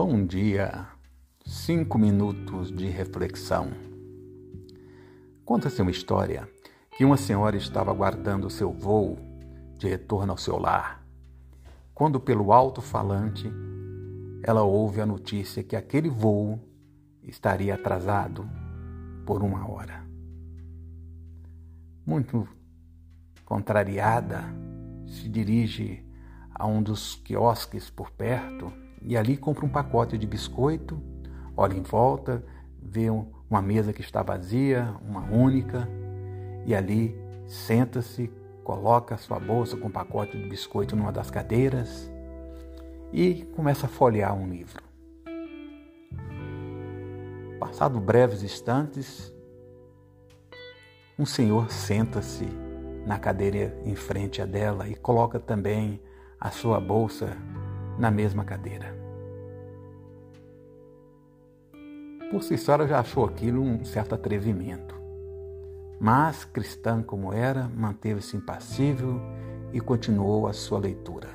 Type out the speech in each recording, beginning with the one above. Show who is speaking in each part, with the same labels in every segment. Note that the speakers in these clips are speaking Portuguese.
Speaker 1: Bom dia. Cinco minutos de reflexão. Conta-se uma história que uma senhora estava aguardando seu voo de retorno ao seu lar, quando pelo alto-falante ela ouve a notícia que aquele voo estaria atrasado por uma hora. Muito contrariada, se dirige a um dos quiosques por perto e ali compra um pacote de biscoito, olha em volta, vê uma mesa que está vazia, uma única, e ali senta-se, coloca a sua bolsa com um pacote de biscoito numa das cadeiras e começa a folhear um livro. Passado breves instantes, um senhor senta-se na cadeira em frente a dela e coloca também a sua bolsa na mesma cadeira. Por si só, ela já achou aquilo um certo atrevimento. Mas, cristã como era, manteve-se impassível e continuou a sua leitura.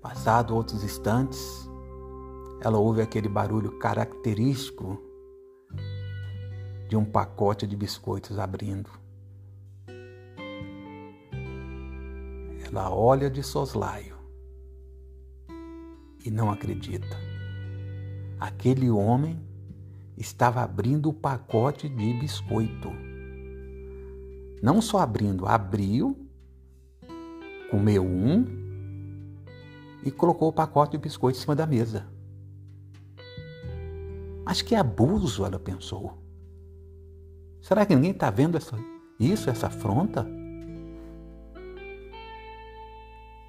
Speaker 1: Passado outros instantes, ela ouve aquele barulho característico de um pacote de biscoitos abrindo. Ela olha de soslaio e não acredita. Aquele homem estava abrindo o pacote de biscoito. Não só abrindo, abriu, comeu um e colocou o pacote de biscoito em cima da mesa. Mas que abuso, ela pensou. Será que ninguém está vendo essa, isso, essa afronta?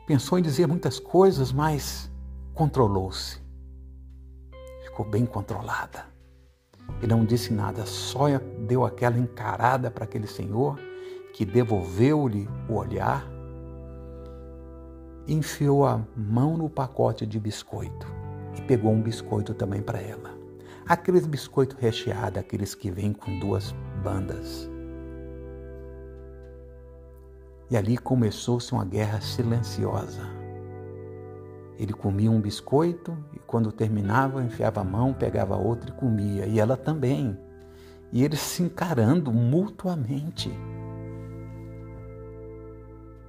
Speaker 1: Pensou em dizer muitas coisas, mas controlou-se. Ficou bem controlada. E não disse nada, só deu aquela encarada para aquele senhor que devolveu-lhe o olhar enfiou a mão no pacote de biscoito e pegou um biscoito também para ela. Aqueles biscoitos recheados, aqueles que vêm com duas bandas. E ali começou-se uma guerra silenciosa. Ele comia um biscoito e, quando terminava, enfiava a mão, pegava outro e comia. E ela também. E eles se encarando mutuamente.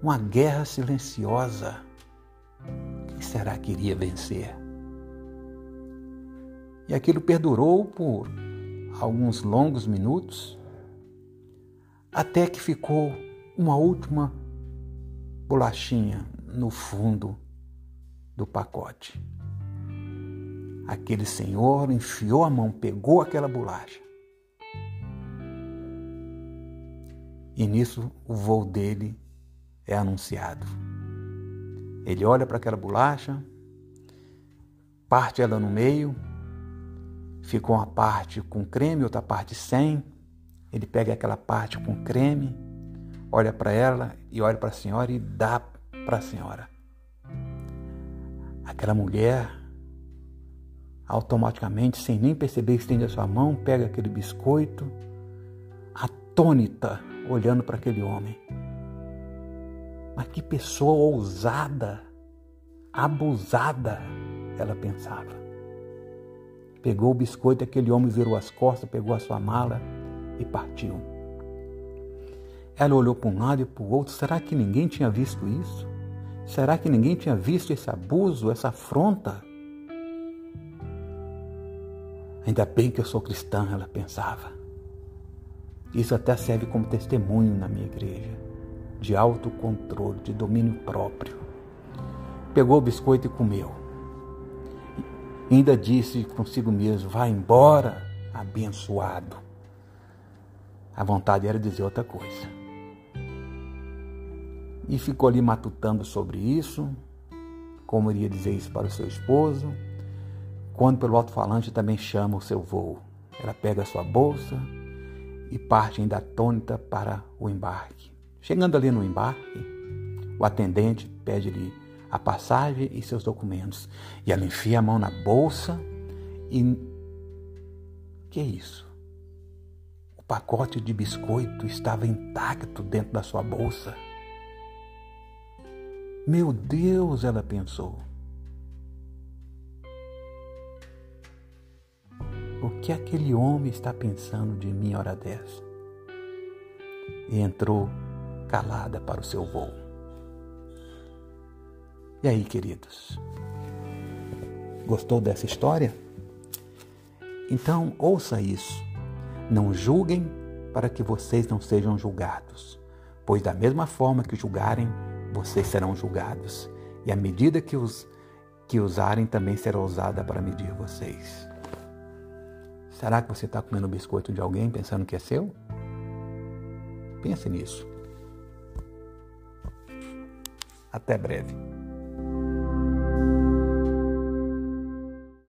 Speaker 1: Uma guerra silenciosa. Quem será que iria vencer? E aquilo perdurou por alguns longos minutos, até que ficou uma última bolachinha no fundo do pacote. Aquele senhor enfiou a mão, pegou aquela bolacha. E nisso o voo dele é anunciado. Ele olha para aquela bolacha, parte ela no meio, fica uma parte com creme, outra parte sem. Ele pega aquela parte com creme olha para ela e olha para a senhora e dá para a senhora. Aquela mulher, automaticamente, sem nem perceber, estende a sua mão, pega aquele biscoito, atônita, olhando para aquele homem. Mas que pessoa ousada, abusada, ela pensava. Pegou o biscoito, aquele homem virou as costas, pegou a sua mala e partiu. Ela olhou para um lado e para o outro. Será que ninguém tinha visto isso? Será que ninguém tinha visto esse abuso, essa afronta? Ainda bem que eu sou cristã, ela pensava. Isso até serve como testemunho na minha igreja, de autocontrole, de domínio próprio. Pegou o biscoito e comeu. E ainda disse consigo mesmo: vá embora, abençoado. A vontade era dizer outra coisa e ficou ali matutando sobre isso, como iria dizer isso para o seu esposo, quando pelo alto-falante também chama o seu voo. Ela pega a sua bolsa e parte ainda atônita para o embarque. Chegando ali no embarque, o atendente pede-lhe a passagem e seus documentos. E ela enfia a mão na bolsa e. Que é isso? O pacote de biscoito estava intacto dentro da sua bolsa. Meu Deus, ela pensou. O que aquele homem está pensando de mim hora dessa? E entrou calada para o seu voo. E aí, queridos? Gostou dessa história? Então, ouça isso. Não julguem para que vocês não sejam julgados, pois da mesma forma que julgarem, vocês serão julgados, e a medida que os que usarem também será usada para medir vocês. Será que você está comendo biscoito de alguém pensando que é seu? Pense nisso. Até breve.